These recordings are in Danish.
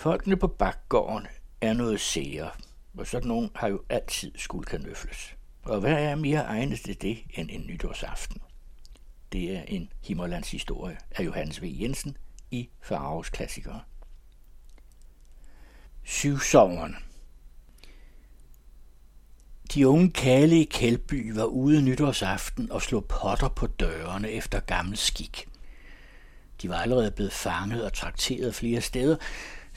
Folkene på bakgården er noget sære, og sådan nogen har jo altid skulle kanøfles. Og hvad er mere egnet til det end en nytårsaften? Det er en Himmerlands historie af Johannes V. Jensen i Faraos klassikere. Syvsoveren De unge kale i Kældby var ude nytårsaften og slog potter på dørene efter gammel skik. De var allerede blevet fanget og trakteret flere steder,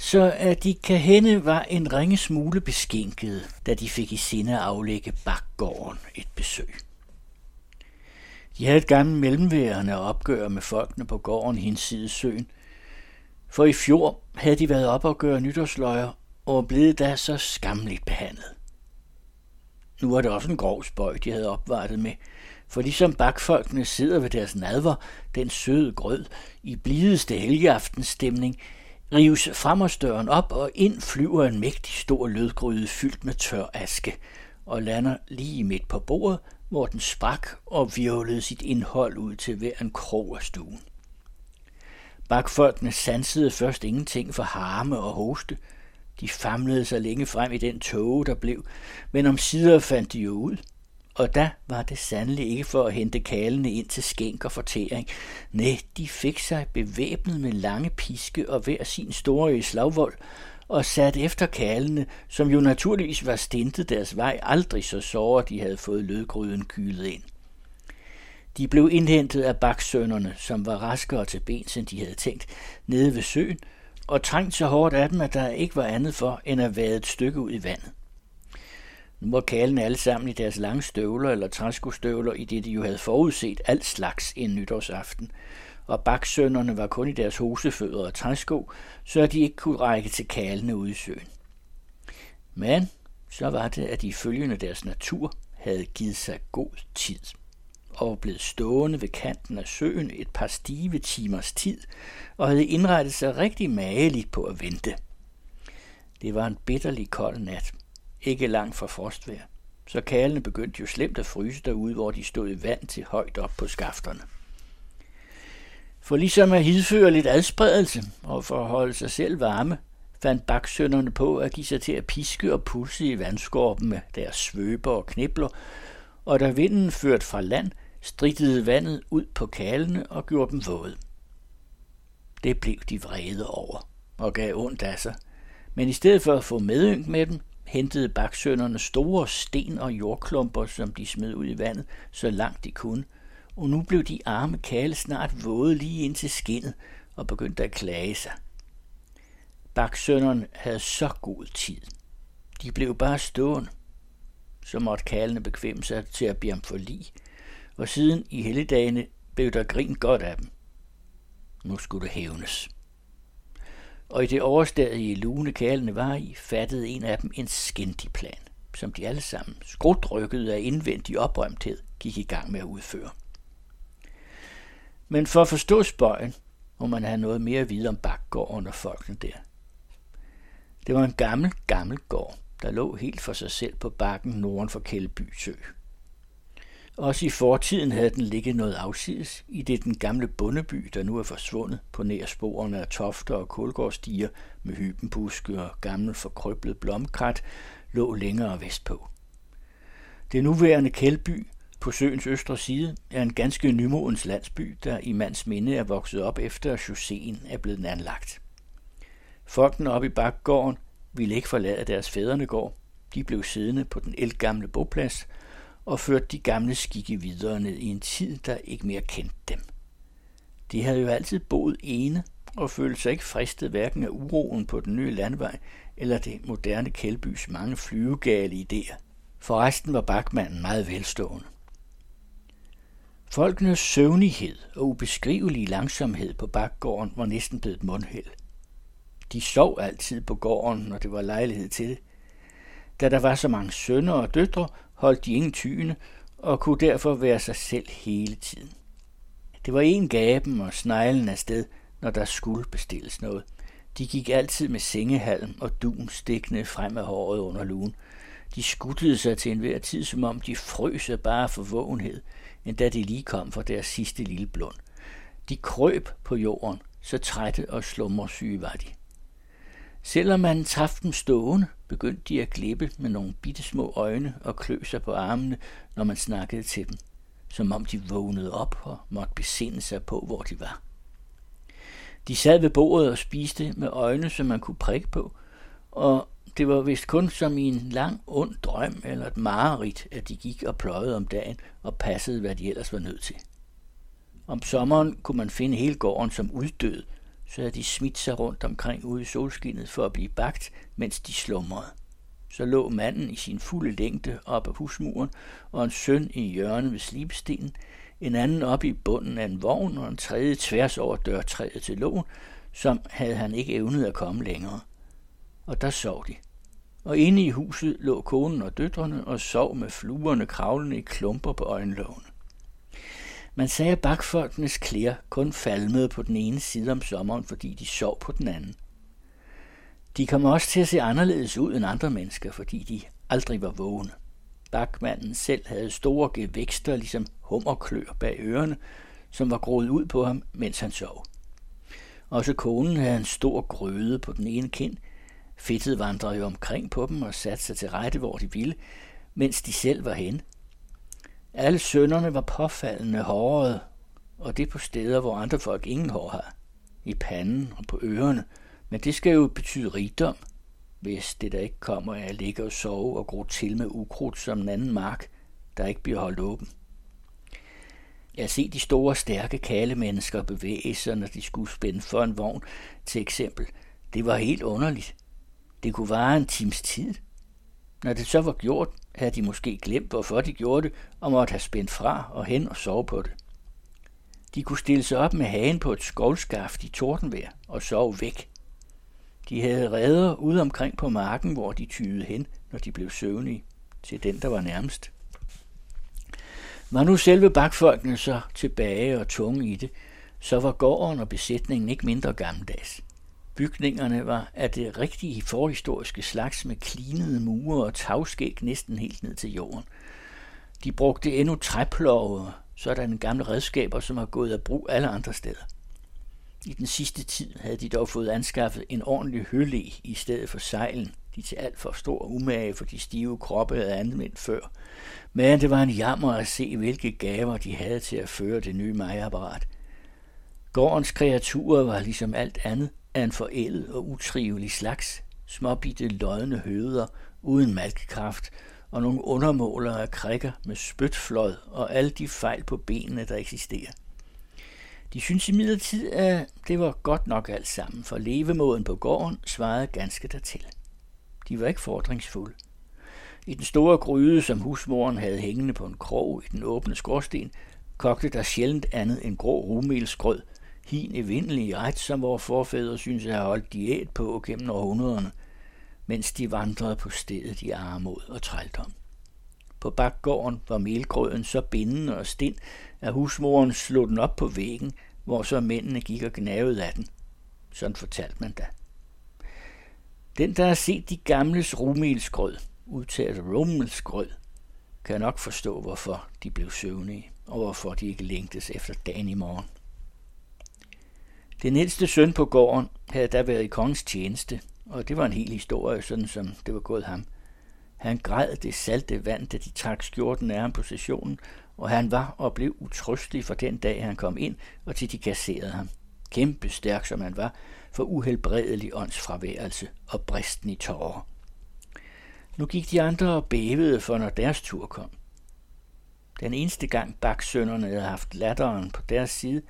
så at de kan hende var en ringe smule beskinket, da de fik i sinde at aflægge bakgården et besøg. De havde et gammelt mellemværende opgør med folkene på gården hinsides søen, for i fjor havde de været op og gøre nytårsløjer og blevet da så skamligt behandlet. Nu var det også en grov spøj, de havde opvartet med, for ligesom bakfolkene sidder ved deres nadver, den søde grød, i blideste helgeaftenstemning, rives fremmersdøren op, og ind flyver en mægtig stor lødgryde fyldt med tør aske, og lander lige midt på bordet, hvor den sprak og virvlede sit indhold ud til hver en krog af stuen. Bakfolkene sansede først ingenting for harme og hoste. De famlede sig længe frem i den tåge, der blev, men om sider fandt de jo ud – og da var det sandelig ikke for at hente kalene ind til skænk og fortering. Nej, de fik sig bevæbnet med lange piske og hver sin store slagvold, og sat efter kalene, som jo naturligvis var stintet deres vej aldrig så såre, de havde fået lødgryden kylet ind. De blev indhentet af baksønderne, som var raskere til ben, end de havde tænkt, nede ved søen, og trængt så hårdt af dem, at der ikke var andet for, end at vade et stykke ud i vandet. Nu var kalene alle sammen i deres lange støvler eller træskostøvler, i det de jo havde forudset alt slags en nytårsaften. Og baksønderne var kun i deres hosefødder og træsko, så de ikke kunne række til kalene ude i søen. Men så var det, at de følgende deres natur havde givet sig god tid og blev stående ved kanten af søen et par stive timers tid og havde indrettet sig rigtig mageligt på at vente. Det var en bitterlig kold nat, ikke langt fra frostvær. Så kalene begyndte jo slemt at fryse derude, hvor de stod i vand til højt op på skafterne. For ligesom at hidføre lidt adspredelse og for at holde sig selv varme, fandt baksønderne på at give sig til at piske og pusse i vandskorpen med deres svøber og knibler, og da vinden førte fra land, strittede vandet ud på kalene og gjorde dem våde. Det blev de vrede over og gav ondt af sig, men i stedet for at få medynk med dem, hentede baksønderne store sten og jordklumper, som de smed ud i vandet, så langt de kunne, og nu blev de arme kale snart våde lige ind til skinnet og begyndte at klage sig. Baksønderne havde så god tid. De blev bare stående. Så måtte kalene bekvemme sig til at blive om forlig, og siden i helligdagene blev der grin godt af dem. Nu skulle det hævnes og i det overstadige lune kælene var i, fattede en af dem en skændig plan, som de alle sammen, skrutrykket af indvendig oprømthed, gik i gang med at udføre. Men for at forstå spøjen, må man have noget mere at vide om bakgården og folkene der. Det var en gammel, gammel gård, der lå helt for sig selv på bakken norden for Kældby Sø. Også i fortiden havde den ligget noget afsides, i det den gamle bondeby, der nu er forsvundet på nær sporene af tofter og kulgårdstiger med hybenbuske og gammel forkrøblet blomkrat, lå længere vestpå. Det nuværende Kældby på søens østre side er en ganske nymodens landsby, der i mands minde er vokset op efter, at chausséen er blevet anlagt. Folkene oppe i bakgården ville ikke forlade deres fædrenegård. De blev siddende på den elgamle boplads – og førte de gamle skikke videre ned i en tid, der ikke mere kendte dem. De havde jo altid boet ene og følte sig ikke fristet hverken af uroen på den nye landvej eller det moderne Kældbys mange flyvegale idéer. Forresten var bakmanden meget velstående. Folkenes søvnighed og ubeskrivelige langsomhed på bakgården var næsten blevet et mundhæld. De sov altid på gården, når det var lejlighed til det. Da der var så mange sønner og døtre, holdt de ingen tyne og kunne derfor være sig selv hele tiden. Det var en gaben og sneglen afsted, når der skulle bestilles noget. De gik altid med sengehalm og dun stikkende frem af håret under lugen. De skuttede sig til enhver tid, som om de frøs af bare forvågenhed, endda de lige kom fra deres sidste lille blund. De krøb på jorden, så trætte og slummersyge var de. Selvom man traf dem stående, begyndte de at glippe med nogle bitte små øjne og klø sig på armene, når man snakkede til dem, som om de vågnede op og måtte besinde sig på, hvor de var. De sad ved bordet og spiste med øjne, som man kunne prikke på, og det var vist kun som i en lang, ond drøm eller et mareridt, at de gik og pløjede om dagen og passede, hvad de ellers var nødt til. Om sommeren kunne man finde hele gården som uddød, så havde de smidt sig rundt omkring ude i solskinnet for at blive bagt, mens de slumrede. Så lå manden i sin fulde længde op ad husmuren, og en søn i hjørnet ved slibestenen, en anden oppe i bunden af en vogn, og en tredje tværs over dørtræet til lågen, som havde han ikke evnet at komme længere. Og der sov de. Og inde i huset lå konen og døtrene og sov med fluerne kravlende i klumper på øjenlågene. Man sagde, at bakfolkenes klæder kun falmede på den ene side om sommeren, fordi de sov på den anden. De kom også til at se anderledes ud end andre mennesker, fordi de aldrig var vågne. Bakmanden selv havde store gevækster, ligesom hummerklør bag ørerne, som var groet ud på ham, mens han sov. Også konen havde en stor grøde på den ene kind. Fedtet vandrede jo omkring på dem og satte sig til rette, hvor de ville, mens de selv var hen. Alle sønderne var påfaldende hårede, og det på steder, hvor andre folk ingen hår har. I panden og på ørerne. Men det skal jo betyde rigdom, hvis det der ikke kommer af at ligge og sove og gro til med ukrudt som en anden mark, der ikke bliver holdt åben. Jeg ser de store, stærke kalemennesker bevæge sig, når de skulle spænde for en vogn, til eksempel. Det var helt underligt. Det kunne vare en times tid. Når det så var gjort, havde de måske glemt, hvorfor de gjorde det, og måtte have spændt fra og hen og sove på det. De kunne stille sig op med hagen på et skovlskaft i tordenvejr og sove væk. De havde redder ude omkring på marken, hvor de tyede hen, når de blev søvnige, til den, der var nærmest. Var nu selve bakfolkene så tilbage og tunge i det, så var gården og besætningen ikke mindre gammeldags. Bygningerne var af det rigtige forhistoriske slags med klinede mure og tagskæg næsten helt ned til jorden. De brugte endnu træplove, sådanne gamle redskaber, som har gået af brug alle andre steder. I den sidste tid havde de dog fået anskaffet en ordentlig hølle i stedet for sejlen, de til alt for stor umage for de stive kroppe havde anvendt før. Men det var en jammer at se, hvilke gaver de havde til at føre det nye majapparat. Gårdens kreaturer var ligesom alt andet af en forældet og utrivelig slags. Småbitte lodne høveder uden malkekraft og nogle undermåler af krikker med spytflod og alle de fejl på benene, der eksisterer. De synes imidlertid, at det var godt nok alt sammen, for levemåden på gården svarede ganske dertil. De var ikke fordringsfulde. I den store gryde, som husmoren havde hængende på en krog i den åbne skorsten, kogte der sjældent andet end grå rumelsgrød, hin evindelig ret, som vores forfædre synes at have holdt diæt på gennem århundrederne, mens de vandrede på stedet i armod og trældom. På bakgården var melgrøden så bindende og stind, at husmoren slog den op på væggen, hvor så mændene gik og gnavede af den. Sådan fortalte man da. Den, der har set de gamles rumelsgrød, udtalt rummelsgrød, kan nok forstå, hvorfor de blev søvnige, og hvorfor de ikke længtes efter dagen i morgen. Den ældste søn på gården havde da været i kongens tjeneste, og det var en hel historie, sådan som det var gået ham. Han græd det salte vand, da de trak skjorten af ham på sessionen, og han var og blev utrystelig for den dag, han kom ind, og til de kasserede ham. Kæmpe stærk som han var, for uhelbredelig åndsfraværelse og bristen i tårer. Nu gik de andre og bævede for, når deres tur kom. Den eneste gang baksønderne havde haft latteren på deres side,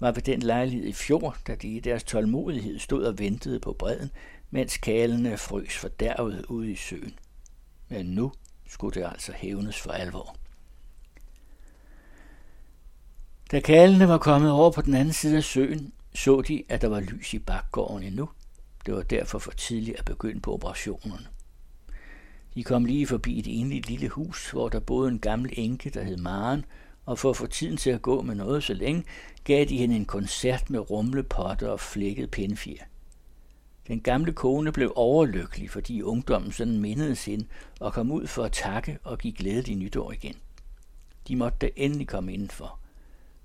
var ved den lejlighed i fjor, da de i deres tålmodighed stod og ventede på bredden, mens kalene frøs fordærvet ude i søen. Men nu skulle det altså hævnes for alvor. Da kalene var kommet over på den anden side af søen, så de, at der var lys i bakgården endnu. Det var derfor for tidligt at begynde på operationerne. De kom lige forbi et enligt lille hus, hvor der boede en gammel enke, der hed Maren, og for at få tiden til at gå med noget så længe, gav de hende en koncert med rumlepotter og flækket pindfjer. Den gamle kone blev overlykkelig, fordi ungdommen sådan mindede hende og kom ud for at takke og give glædelig nytår igen. De måtte da endelig komme indenfor.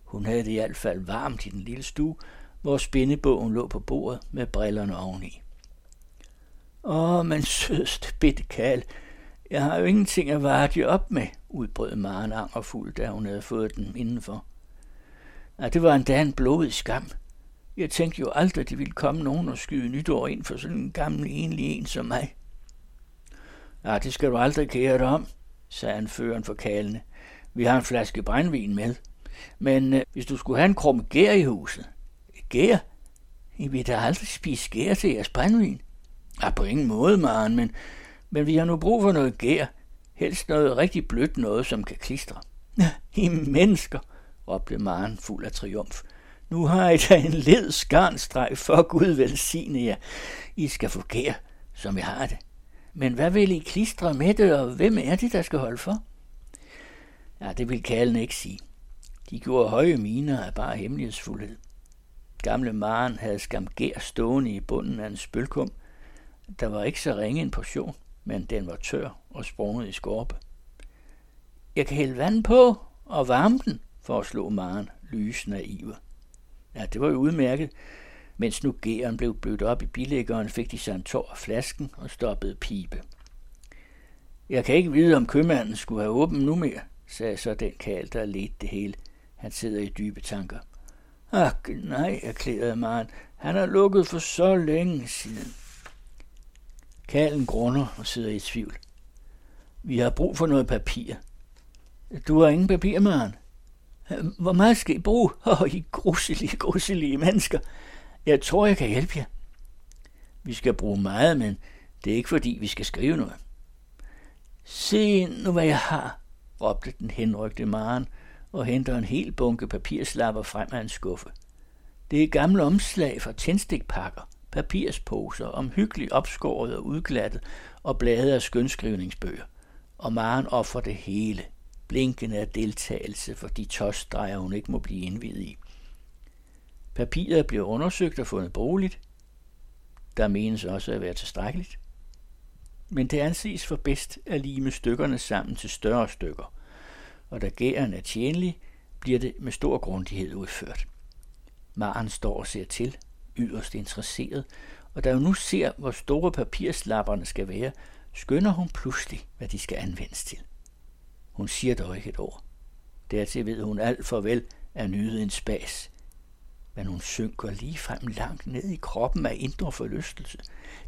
Hun havde det i hvert fald varmt i den lille stue, hvor spændebogen lå på bordet med brillerne oveni. Åh, men sødste bitte kal, jeg har jo ingenting at vare de op med, udbrød Maren angerfuld, da hun havde fået den indenfor. Ja, det var endda en blodig skam. Jeg tænkte jo aldrig, at det ville komme nogen og skyde nytår ind for sådan en gammel enlig en som mig. Ja, det skal du aldrig kære dig om, sagde anføreren for kalene. Vi har en flaske brændvin med. Men øh, hvis du skulle have en krum gær i huset. Gær? I vil da aldrig spise gær til jeres brændvin. Ja, på ingen måde, Maren, men, men vi har nu brug for noget gær. Helst noget rigtig blødt noget, som kan klistre. I mennesker, råbte Maren fuld af triumf. Nu har I da en led skarnstreg for Gud velsigne jer. I skal få gær, som jeg har det. Men hvad vil I klistre med det, og hvem er det, der skal holde for? Ja, det vil kalden ikke sige. De gjorde høje miner af bare hemmelighedsfuldhed. Gamle Maren havde skam gær stående i bunden af en spølkum. Der var ikke så ringe en portion, men den var tør og sprunget i skorpe. Jeg kan hælde vand på og varme den, foreslog Maren, lysende naive. Ja, det var jo udmærket. Mens nu gæren blev blødt op i bilæggeren, fik de sig en tår af flasken og stoppede pibe. Jeg kan ikke vide, om købmanden skulle have åben nu mere, sagde så den kald, der ledte det hele. Han sidder i dybe tanker. Ak, nej, erklærede Maren. Han er lukket for så længe siden. Kalen grunder og sidder i tvivl. Vi har brug for noget papir. Du har ingen papir, Maren? Hvor meget skal I bruge? Åh, oh, I gruselige, gruselige mennesker. Jeg tror, jeg kan hjælpe jer. Vi skal bruge meget, men det er ikke fordi, vi skal skrive noget. Se nu, hvad jeg har, råbte den henrygte Maren og henter en hel bunke papirslapper frem af en skuffe. Det er gamle omslag fra tændstikpakker, papirsposer, omhyggeligt opskåret og udglattet og blade af skønskrivningsbøger. Og Maren offer det hele, blinkende af deltagelse for de tosstreger, hun ikke må blive indvidet i. Papiret bliver undersøgt og fundet brugeligt. Der menes også at være tilstrækkeligt. Men det anses for bedst at lime stykkerne sammen til større stykker, og da gæren er tjenlig, bliver det med stor grundighed udført. Maren står og ser til, yderst interesseret, og da hun nu ser, hvor store papirslapperne skal være, skynder hun pludselig, hvad de skal anvendes til. Hun siger dog ikke et ord. Dertil ved hun alt for vel at nyde en spas. Men hun synker lige frem langt ned i kroppen af indre forlystelse.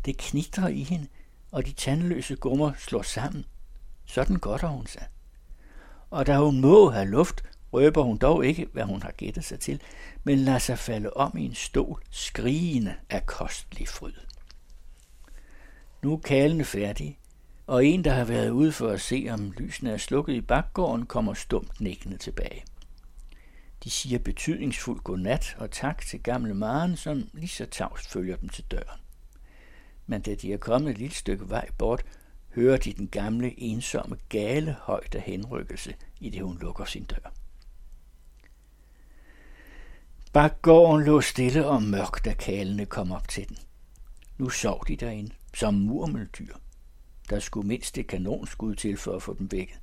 Det knitrer i hende, og de tandløse gummer slår sammen. Sådan godter hun sig. Og da hun må have luft, røber hun dog ikke, hvad hun har gættet sig til, men lader sig falde om i en stol, skrigende af kostelig fryd. Nu er kalene færdige, og en, der har været ude for at se, om lysene er slukket i baggården, kommer stumt nikkende tilbage. De siger betydningsfuldt godnat og tak til gamle Maren, som lige så tavst følger dem til døren. Men da de er kommet et lille stykke vej bort, hører de den gamle, ensomme, gale højde henrykkelse, i det hun lukker sin dør. Bakgården lå stille og mørk, da kalene kom op til den. Nu sov de derinde, som murmeldyr. Der skulle mindst et kanonskud til for at få dem vækket.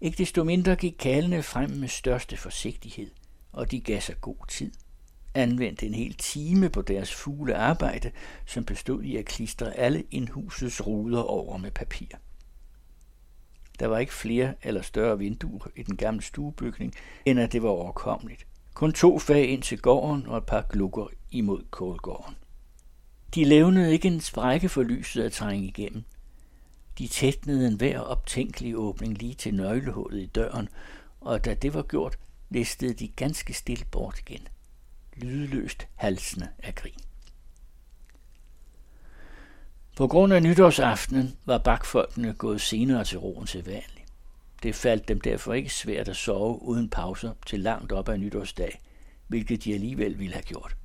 Ikke desto mindre gik kalene frem med største forsigtighed, og de gav sig god tid. Anvendte en hel time på deres fugle arbejde, som bestod i at klistre alle indhusets ruder over med papir. Der var ikke flere eller større vinduer i den gamle stuebygning, end at det var overkommeligt. Kun to fag ind til gården og et par glukker imod kålgården. De levnede ikke en sprække for lyset at trænge igennem, de tætnede en hver optænkelig åbning lige til nøglehullet i døren, og da det var gjort, listede de ganske stille bort igen, lydløst halsende af grin. På grund af nytårsaftenen var bakfolkene gået senere til roen til vanligt. Det faldt dem derfor ikke svært at sove uden pauser til langt op ad nytårsdag, hvilket de alligevel ville have gjort.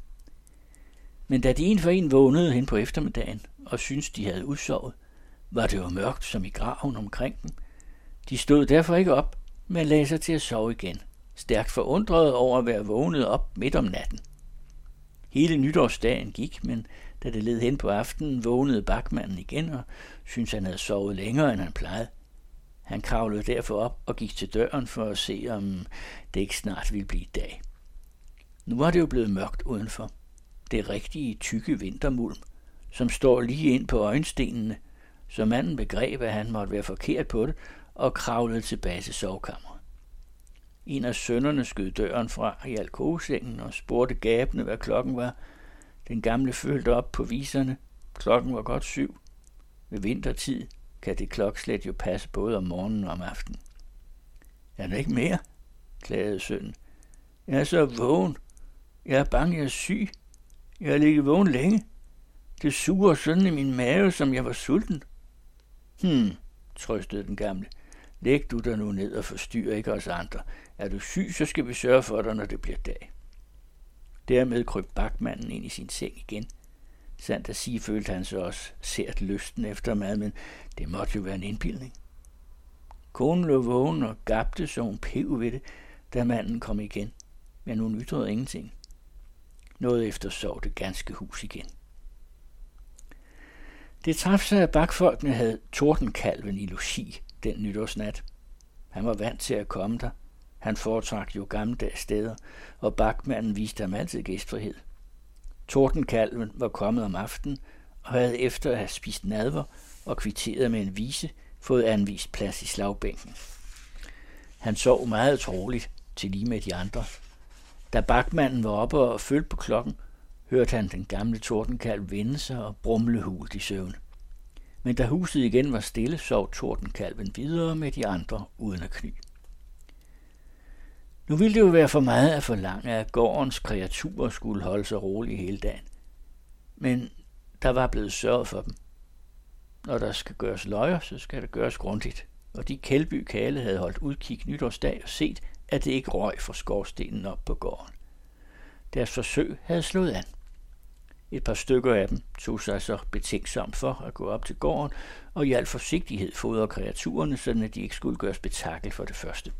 Men da de en for en vågnede hen på eftermiddagen og syntes, de havde udsovet, var det jo mørkt som i graven omkring dem. De stod derfor ikke op, men lagde sig til at sove igen, stærkt forundret over at være vågnet op midt om natten. Hele nytårsdagen gik, men da det led hen på aftenen, vågnede bakmanden igen og syntes, han havde sovet længere, end han plejede. Han kravlede derfor op og gik til døren for at se, om det ikke snart ville blive dag. Nu var det jo blevet mørkt udenfor. Det rigtige tykke vintermulm – som står lige ind på øjenstenene, så manden begreb, at han måtte være forkert på det, og kravlede tilbage til sovekammeret. En af sønnerne skød døren fra i alkovesengen og spurgte gabende, hvad klokken var. Den gamle følte op på viserne. Klokken var godt syv. Ved vintertid kan det klokslet jo passe både om morgenen og om aftenen. Er der ikke mere? klagede sønnen. Jeg er så vågen. Jeg er bange, jeg er syg. Jeg har ligget vågen længe. Det suger sådan i min mave, som jeg var sulten. Hmm, trøstede den gamle. Læg du dig nu ned og forstyr ikke os andre. Er du syg, så skal vi sørge for dig, når det bliver dag. Dermed kryb bakmanden ind i sin seng igen. Sandt at sige følte han sig også sært lysten efter mad, men det måtte jo være en indbildning. Konen lå vågen og gabte, så hun pev ved det, da manden kom igen. Men hun ytrede ingenting. Noget efter sov det ganske hus igen. Det traf sig, at bakfolkene havde tordenkalven i logi den nytårsnat. Han var vant til at komme der. Han foretrak jo gammeldags steder, og bakmanden viste ham altid gæstfrihed. Tordenkalven var kommet om aftenen og havde efter at have spist nadver og kvitteret med en vise fået anvist plads i slagbænken. Han sov meget troligt til lige med de andre. Da bakmanden var oppe og følte på klokken, hørte han den gamle tordenkalv vende sig og brumle hult i søvn. Men da huset igen var stille, sov tordenkalven videre med de andre uden at kny. Nu ville det jo være for meget at forlange, at gårdens kreaturer skulle holde sig rolige hele dagen. Men der var blevet sørget for dem. Når der skal gøres løjer, så skal det gøres grundigt. Og de Kældby Kale havde holdt udkig nytårsdag og set, at det ikke røg fra skorstenen op på gården. Deres forsøg havde slået an. Et par stykker af dem tog sig så betænksomt for at gå op til gården og i al forsigtighed fodre kreaturerne, så de ikke skulle gøres betakkel for det første.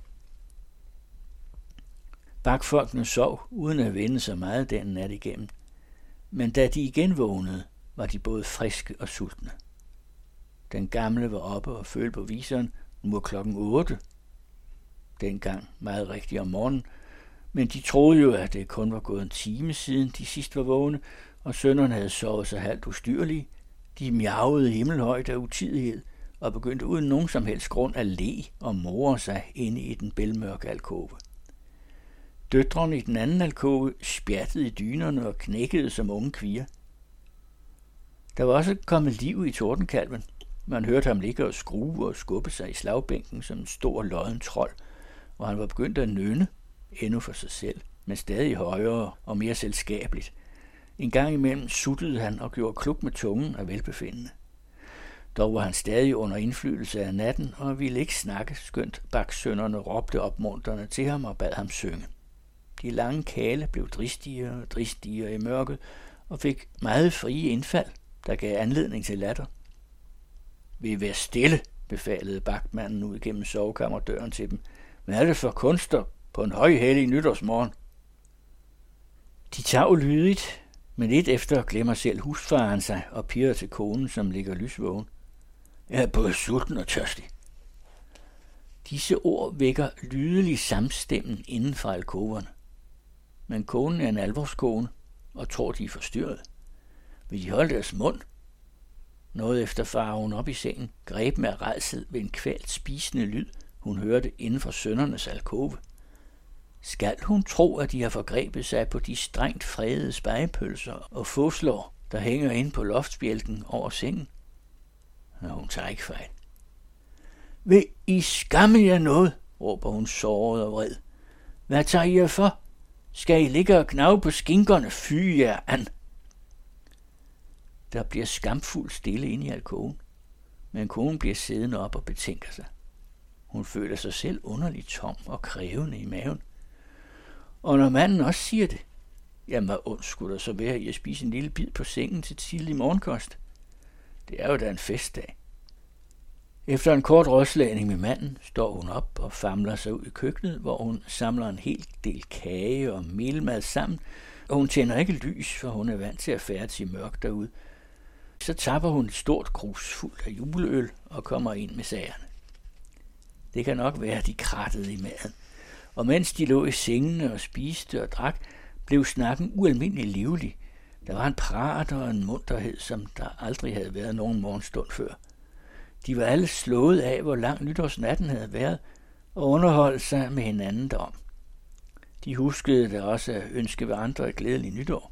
Bakfolkene sov uden at vende sig meget den nat igennem, men da de igen vågnede, var de både friske og sultne. Den gamle var oppe og følte på viseren, nu var klokken 8. Dengang meget rigtigt om morgenen, men de troede jo, at det kun var gået en time siden de sidst var vågne, og sønnerne havde sovet sig halvt ustyrlige. De miavede himmelhøjt af utidighed og begyndte uden nogen som helst grund at le og more sig inde i den bælmørke alkove. Døtrene i den anden alkove spjattede i dynerne og knækkede som unge kvier. Der var også kommet liv i tordenkalven. Man hørte ham ligge og skrue og skubbe sig i slagbænken som en stor lodden trold, og han var begyndt at nynne, endnu for sig selv, men stadig højere og mere selskabeligt – en gang imellem suttede han og gjorde klub med tungen af velbefindende. Dog var han stadig under indflydelse af natten og ville ikke snakke, skønt baksønderne råbte opmuntrende til ham og bad ham synge. De lange kale blev dristigere og dristigere i mørket og fik meget frie indfald, der gav anledning til latter. Vi være stille, befalede bagmanden ud gennem sovekammerdøren til dem. Hvad er det for kunster på en højhellig nytårsmorgen? De tager lydigt, men lidt efter glemmer selv husfaren sig og piger til konen, som ligger lysvågen. Jeg er både sulten og tørstig. Disse ord vækker lydelig samstemmen inden for alkoverne. Men konen er en alvorskone og tror, de er forstyrret. Vil de holde deres mund? Noget efter farer hun op i sengen, greb med redsel ved en kvalt spisende lyd, hun hørte inden for søndernes alkove. Skal hun tro, at de har forgrebet sig på de strengt fredede spejepølser og foslår, der hænger ind på loftsbjælken over sengen? Nå, hun tager ikke fejl. Vil I skamme jer noget? råber hun såret og vred. Hvad tager I jer for? Skal I ligge og knave på skinkerne? Fy jer an! Der bliver skamfuldt stille inde i alkoven, men konen bliver siddende op og betænker sig. Hun føler sig selv underligt tom og krævende i maven – og når manden også siger det, jamen hvad ondt skulle der så være i at spise en lille bid på sengen til tidlig morgenkost? Det er jo da en festdag. Efter en kort rådslagning med manden, står hun op og famler sig ud i køkkenet, hvor hun samler en hel del kage og melmad sammen, og hun tænder ikke lys, for hun er vant til at færdes i mørk derude. Så tapper hun et stort krus fuldt af juleøl og kommer ind med sagerne. Det kan nok være, at de krattede i maden og mens de lå i sengene og spiste og drak, blev snakken ualmindelig livlig, Der var en prat og en munterhed, som der aldrig havde været nogen morgenstund før. De var alle slået af, hvor lang nytårsnatten havde været, og underholdt sig med hinanden derom. De huskede da også at ønske hverandre et glædeligt nytår.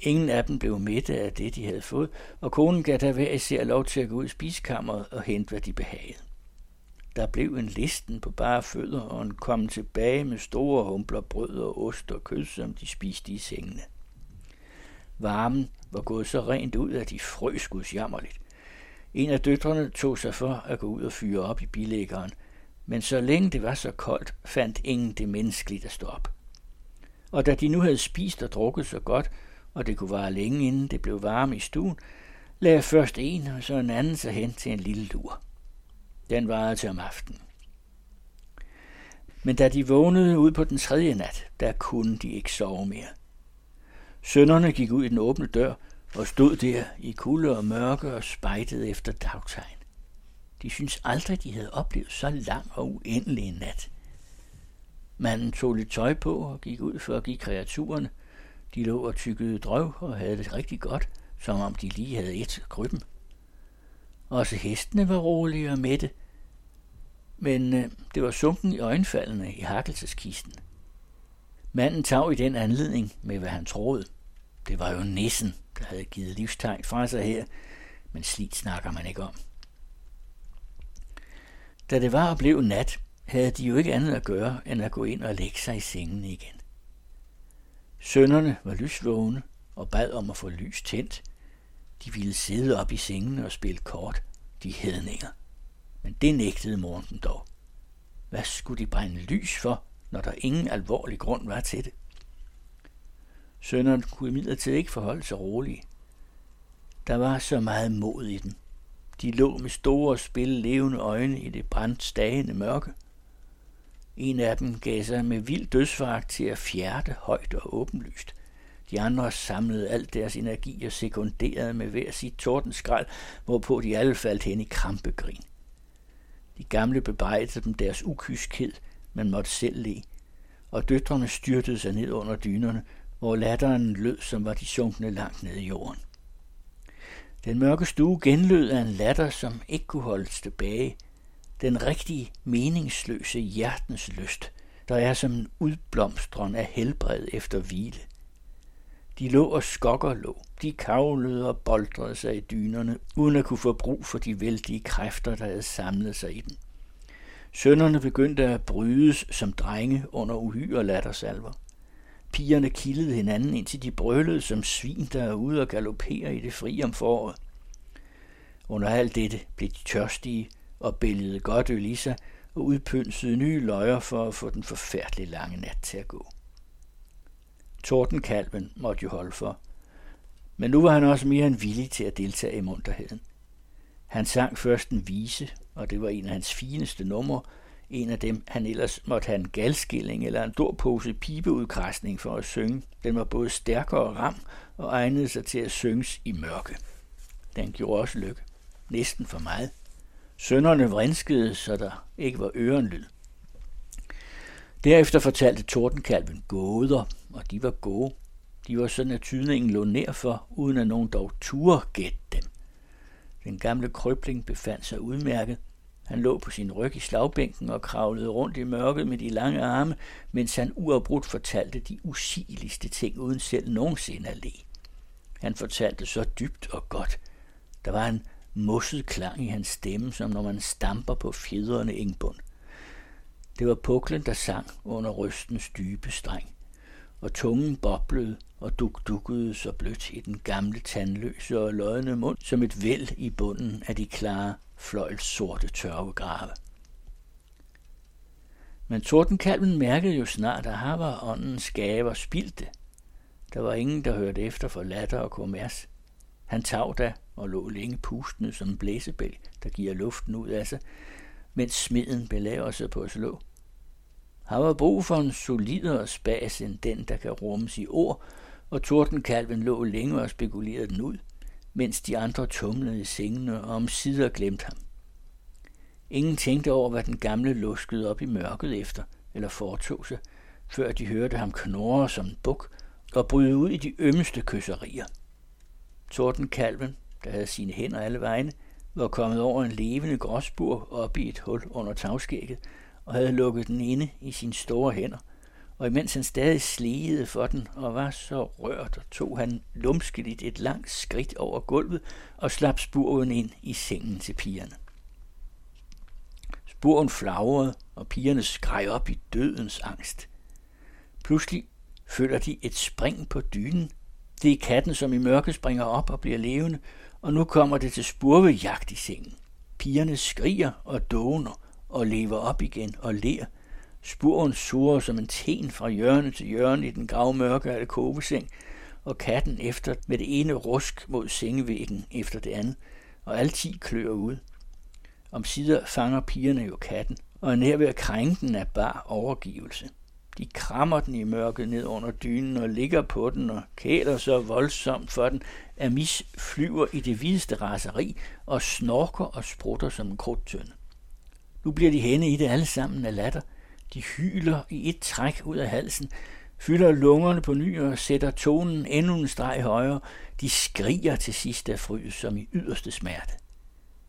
Ingen af dem blev mætte af det, de havde fået, og konen gav der hver især lov til at gå ud i spiskammeret og hente, hvad de behagede. Der blev en listen på bare fødder, og en kom tilbage med store humpler brød og ost og kød, som de spiste i sengene. Varmen var gået så rent ud, at de frøs gudsjammerligt. En af døtrene tog sig for at gå ud og fyre op i bilæggeren, men så længe det var så koldt, fandt ingen det menneskeligt at stå op. Og da de nu havde spist og drukket så godt, og det kunne vare længe inden det blev varme i stuen, lagde først en og så en anden sig hen til en lille lur. Den varede til om aftenen. Men da de vågnede ud på den tredje nat, der kunne de ikke sove mere. Sønderne gik ud i den åbne dør og stod der i kulde og mørke og spejtede efter dagtegn. De syntes aldrig, de havde oplevet så lang og uendelig en nat. Manden tog lidt tøj på og gik ud for at give kreaturerne. De lå og tykkede drøv og havde det rigtig godt, som om de lige havde et krybben. Også hestene var rolige og mætte, men øh, det var sunken i øjenfaldene i hakkelseskisten. Manden tag i den anledning med, hvad han troede. Det var jo nissen, havde givet livstegn fra sig her, men slidt snakker man ikke om. Da det var og blev nat, havde de jo ikke andet at gøre, end at gå ind og lægge sig i sengen igen. Sønderne var lysvågne og bad om at få lys tændt. De ville sidde op i sengen og spille kort, de hedninger. Men det nægtede moren dog. Hvad skulle de brænde lys for, når der ingen alvorlig grund var til det? Sønderen kunne imidlertid ikke forholde sig rolig. Der var så meget mod i den. De lå med store, spil levende øjne i det brændt stagende mørke. En af dem gav sig med vild dødsfagt til at fjerte højt og åbenlyst. De andre samlede alt deres energi og sekunderede med hver sit tordenskrald, hvorpå de alle faldt hen i krampegrin. De gamle bebrejdede dem deres ukyskhed, men måtte selv le, og døtrene styrtede sig ned under dynerne, hvor latteren lød, som var de sunkne langt ned i jorden. Den mørke stue genlød af en latter, som ikke kunne holdes tilbage. Den rigtige, meningsløse hjertens lyst, der er som en udblomstron af helbred efter hvile. De lå og skokker lå. De kavlede og boldrede sig i dynerne, uden at kunne få brug for de vældige kræfter, der havde samlet sig i dem. Sønderne begyndte at brydes som drenge under uhyre lattersalver. Pigerne kildede hinanden, indtil de brølede som svin, der er ude og galopere i det fri om foråret. Under alt dette blev de tørstige og billede godt øl i sig og udpynsede nye løjer for at få den forfærdelige lange nat til at gå. Tordenkalven måtte jo holde for. Men nu var han også mere end villig til at deltage i munterheden. Han sang først en vise, og det var en af hans fineste numre, en af dem, han ellers måtte have en galskilling eller en dorpose pibeudgræsning for at synge. Den var både stærkere og ram og egnede sig til at synges i mørke. Den gjorde også lykke. Næsten for meget. Sønderne vrinskede, så der ikke var ørenlyd. Derefter fortalte tordenkalven gåder, og de var gode. De var sådan, at tydningen lå nær for, uden at nogen dog turde gætte dem. Den gamle krøbling befandt sig udmærket, han lå på sin ryg i slagbænken og kravlede rundt i mørket med de lange arme, mens han uafbrudt fortalte de usigeligste ting uden selv nogensinde at le. Han fortalte så dybt og godt. Der var en mosset klang i hans stemme, som når man stamper på fjedrende engbund. Det var puklen, der sang under rystens dybe streng, og tungen boblede og duk-dukkede så blødt i den gamle tandløse og lodne mund som et væld i bunden af de klare fløjls sorte tørvegrave. Men tordenkalven mærkede jo snart, at her var åndens gaver spildte. Der var ingen, der hørte efter for latter og kommers. Han tav da og lå længe pustende som en blæsebæl, der giver luften ud af sig, mens smeden belaver sig på at slå. Han var brug for en solidere spas end den, der kan rummes i ord, og tordenkalven lå længe og spekulerede den ud mens de andre tumlede i sengene og om sider glemte ham. Ingen tænkte over, hvad den gamle luskede op i mørket efter, eller foretog sig, før de hørte ham knorre som en buk, og bryde ud i de ømmeste kysserier. Tordenkalven, der havde sine hænder alle vegne, var kommet over en levende gråsbur op i et hul under tagskægget og havde lukket den inde i sine store hænder. Og imens han stadig sligede for den og var så rørt, tog han lumskeligt et langt skridt over gulvet og slap spuren ind i sengen til pigerne. Spuren flagrede, og pigerne skreg op i dødens angst. Pludselig føler de et spring på dynen. Det er katten, som i mørke springer op og bliver levende, og nu kommer det til spurvejagt i sengen. Pigerne skriger og doner og lever op igen og ler. Spuren surer som en ten fra hjørne til hjørne i den gravmørke alkoveseng, og katten efter med det ene rusk mod sengevæggen efter det andet, og alle ti klør ud. Om sider fanger pigerne jo katten, og er nær ved at krænke den af bar overgivelse. De krammer den i mørket ned under dynen og ligger på den og kæler så voldsomt for den, at Mis flyver i det vildeste raseri og snorker og sprutter som en krudtønde. Nu bliver de henne i det alle sammen af latter. De hyler i et træk ud af halsen, fylder lungerne på ny og sætter tonen endnu en streg højere. De skriger til sidst af fryd som i yderste smerte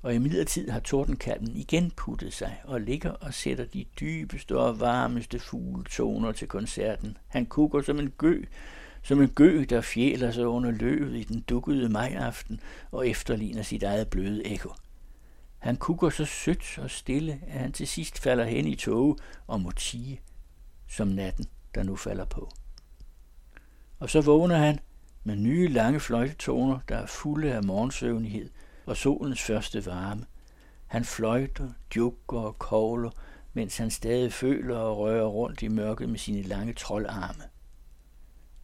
og i midlertid har tordenkalven igen puttet sig og ligger og sætter de dybeste og varmeste fugletoner til koncerten. Han kukker som en gø, som en gø, der fjæler sig under løvet i den dukkede majaften og efterligner sit eget bløde ekko. Han kukker så sødt og stille, at han til sidst falder hen i tog og må tige, som natten, der nu falder på. Og så vågner han med nye lange fløjtetoner, der er fulde af morgensøvnighed – og solens første varme. Han fløjter, jukker og kogler, mens han stadig føler og rører rundt i mørket med sine lange troldarme.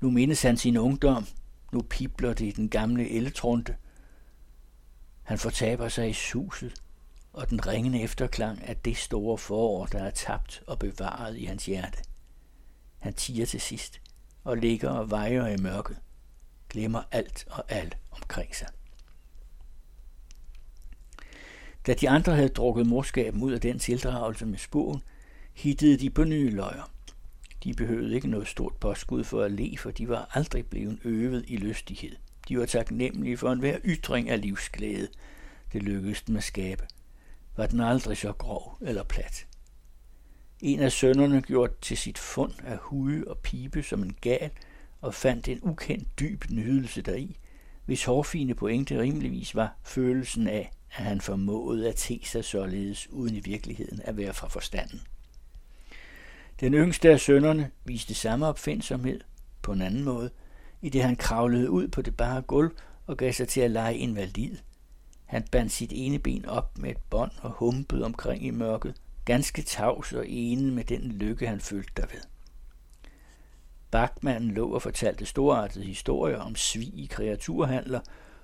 Nu mindes han sin ungdom. Nu pipler det i den gamle eltrunte. Han fortaber sig i suset og den ringende efterklang af det store forår, der er tabt og bevaret i hans hjerte. Han tiger til sidst og ligger og vejer i mørket, glemmer alt og alt omkring sig. Da de andre havde drukket morskaben ud af den tildragelse med spåen, hittede de på nye løjer. De behøvede ikke noget stort påskud for at le, for de var aldrig blevet øvet i lystighed. De var taknemmelige for enhver ytring af livsglæde. Det lykkedes dem at skabe. Var den aldrig så grov eller plat. En af sønnerne gjorde til sit fund af hude og pibe som en gal, og fandt en ukendt dyb nydelse deri, hvis hårfine pointe rimeligvis var følelsen af, at han formåede at te sig således uden i virkeligheden at være fra forstanden. Den yngste af sønnerne viste samme opfindsomhed på en anden måde, i det han kravlede ud på det bare gulv og gav sig til at lege invalid. Han bandt sit ene ben op med et bånd og humpede omkring i mørket, ganske tavs og ene med den lykke, han følte derved. Bakmanden lå og fortalte storartede historier om svig i kreaturhandler,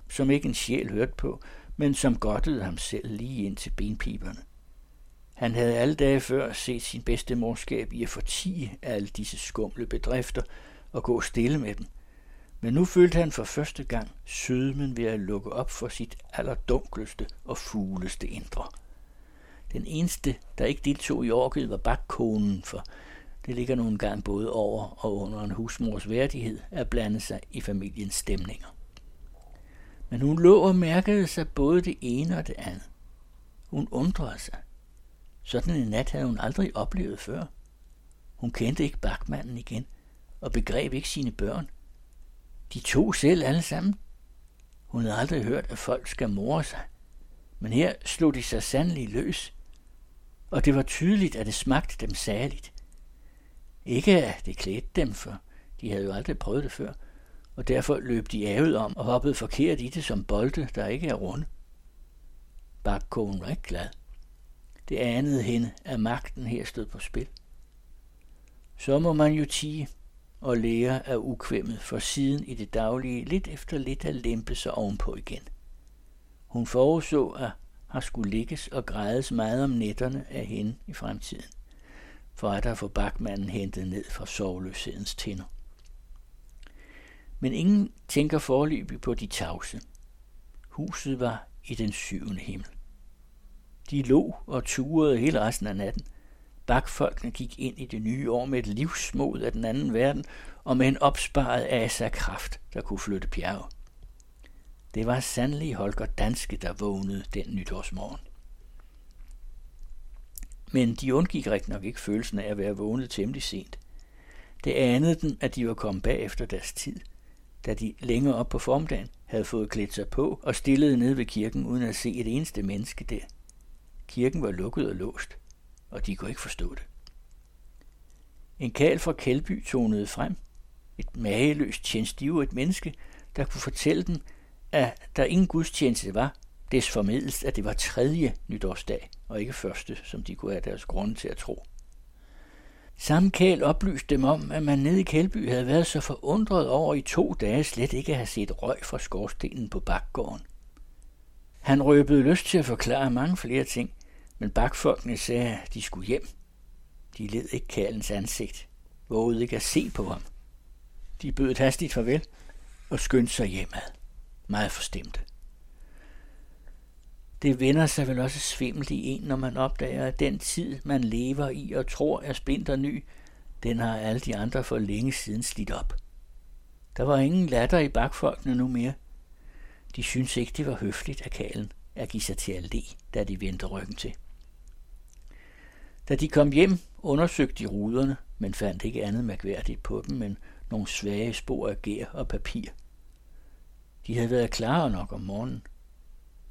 som ikke en sjæl hørte på, men som godtede ham selv lige ind til benpiberne. Han havde alle dage før set sin bedste morskab i at fortige alle disse skumle bedrifter og gå stille med dem. Men nu følte han for første gang sødmen ved at lukke op for sit allerdunkleste og fugleste indre. Den eneste, der ikke deltog i orket, var bakkonen, for det ligger nogle gange både over og under en husmors værdighed at blande sig i familiens stemninger. Men hun lå og mærkede sig både det ene og det andet. Hun undrede sig. Sådan en nat havde hun aldrig oplevet før. Hun kendte ikke bakmanden igen, og begreb ikke sine børn. De to selv alle sammen. Hun havde aldrig hørt, at folk skal more sig. Men her slog de sig sandelig løs, og det var tydeligt, at det smagte dem særligt. Ikke at det klædte dem, for de havde jo aldrig prøvet det før – og derfor løb de avet om og hoppede forkert i det som bolde, der ikke er runde. Bakkoen var ikke glad. Det anede hende, at magten her stod på spil. Så må man jo tige og lære af ukvemmet for siden i det daglige lidt efter lidt at lempe sig ovenpå igen. Hun forudså, at har skulle ligges og grædes meget om nætterne af hende i fremtiden, for at der få bakmanden hentet ned fra sovløshedens tinder. Men ingen tænker forløbig på de tavse. Huset var i den syvende himmel. De lå og turede hele resten af natten bakfolkene gik ind i det nye år med et livsmod af den anden verden og med en opsparet asa kraft, der kunne flytte bjerge. Det var sandelig Holger Danske, der vågnede den nytårsmorgen. Men de undgik rigtig nok ikke følelsen af at være vågnet temmelig sent. Det anede dem, at de var kommet bag efter deres tid, da de længere op på formdagen havde fået klædt sig på og stillede ned ved kirken uden at se et eneste menneske der. Kirken var lukket og låst, og de kunne ikke forstå det. En kal fra Kældby tonede frem. Et mageløst tjenestivrigt menneske, der kunne fortælle dem, at der ingen gudstjeneste var, des formidles, at det var tredje nytårsdag, og ikke første, som de kunne have deres grunde til at tro. Samme kæl oplyste dem om, at man nede i Kældby havde været så forundret over i to dage slet ikke at have set røg fra skorstenen på bakgården. Han røbede lyst til at forklare mange flere ting, men bakfolkene sagde, at de skulle hjem. De led ikke kærlens ansigt, vågede ikke at se på ham. De bød et hastigt farvel og skyndte sig hjemad, meget forstemte. Det vender sig vel også svimmelt i en, når man opdager, at den tid, man lever i og tror er splinter ny, den har alle de andre for længe siden slidt op. Der var ingen latter i bakfolkene nu mere. De syntes ikke, det var høfligt af kalen at give sig til at le, da de vendte ryggen til. Da de kom hjem, undersøgte de ruderne, men fandt ikke andet mærkværdigt på dem end nogle svage spor af gær og papir. De havde været klare nok om morgenen,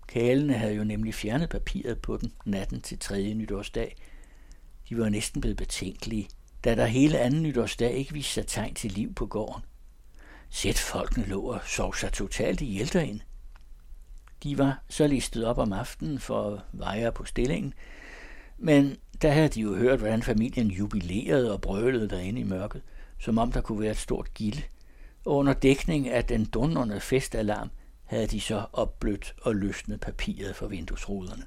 Kalene havde jo nemlig fjernet papiret på dem natten til 3. nytårsdag. De var næsten blevet betænkelige, da der hele anden nytårsdag ikke viste sig tegn til liv på gården. Sæt folkene lå og sov sig totalt ihjel derinde. De var så listet op om aftenen for at veje på stillingen, men der havde de jo hørt, hvordan familien jubilerede og brølede derinde i mørket, som om der kunne være et stort gilde. Og under dækning af den dundrende festalarm havde de så opblødt og løsnet papiret fra vinduesruderne.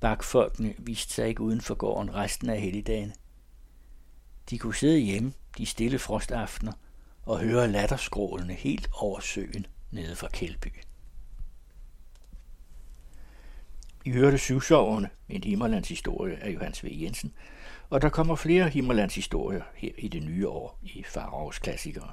Bakfolkene viste sig ikke uden for gården resten af helligdagen. De kunne sidde hjemme de stille frostaftener og høre latterskrålene helt over søen nede fra Kældby. I hørte Syvsoverne, en Himmerlands historie af Johannes V. Jensen, og der kommer flere Himmerlands historier her i det nye år i Farovs klassikere.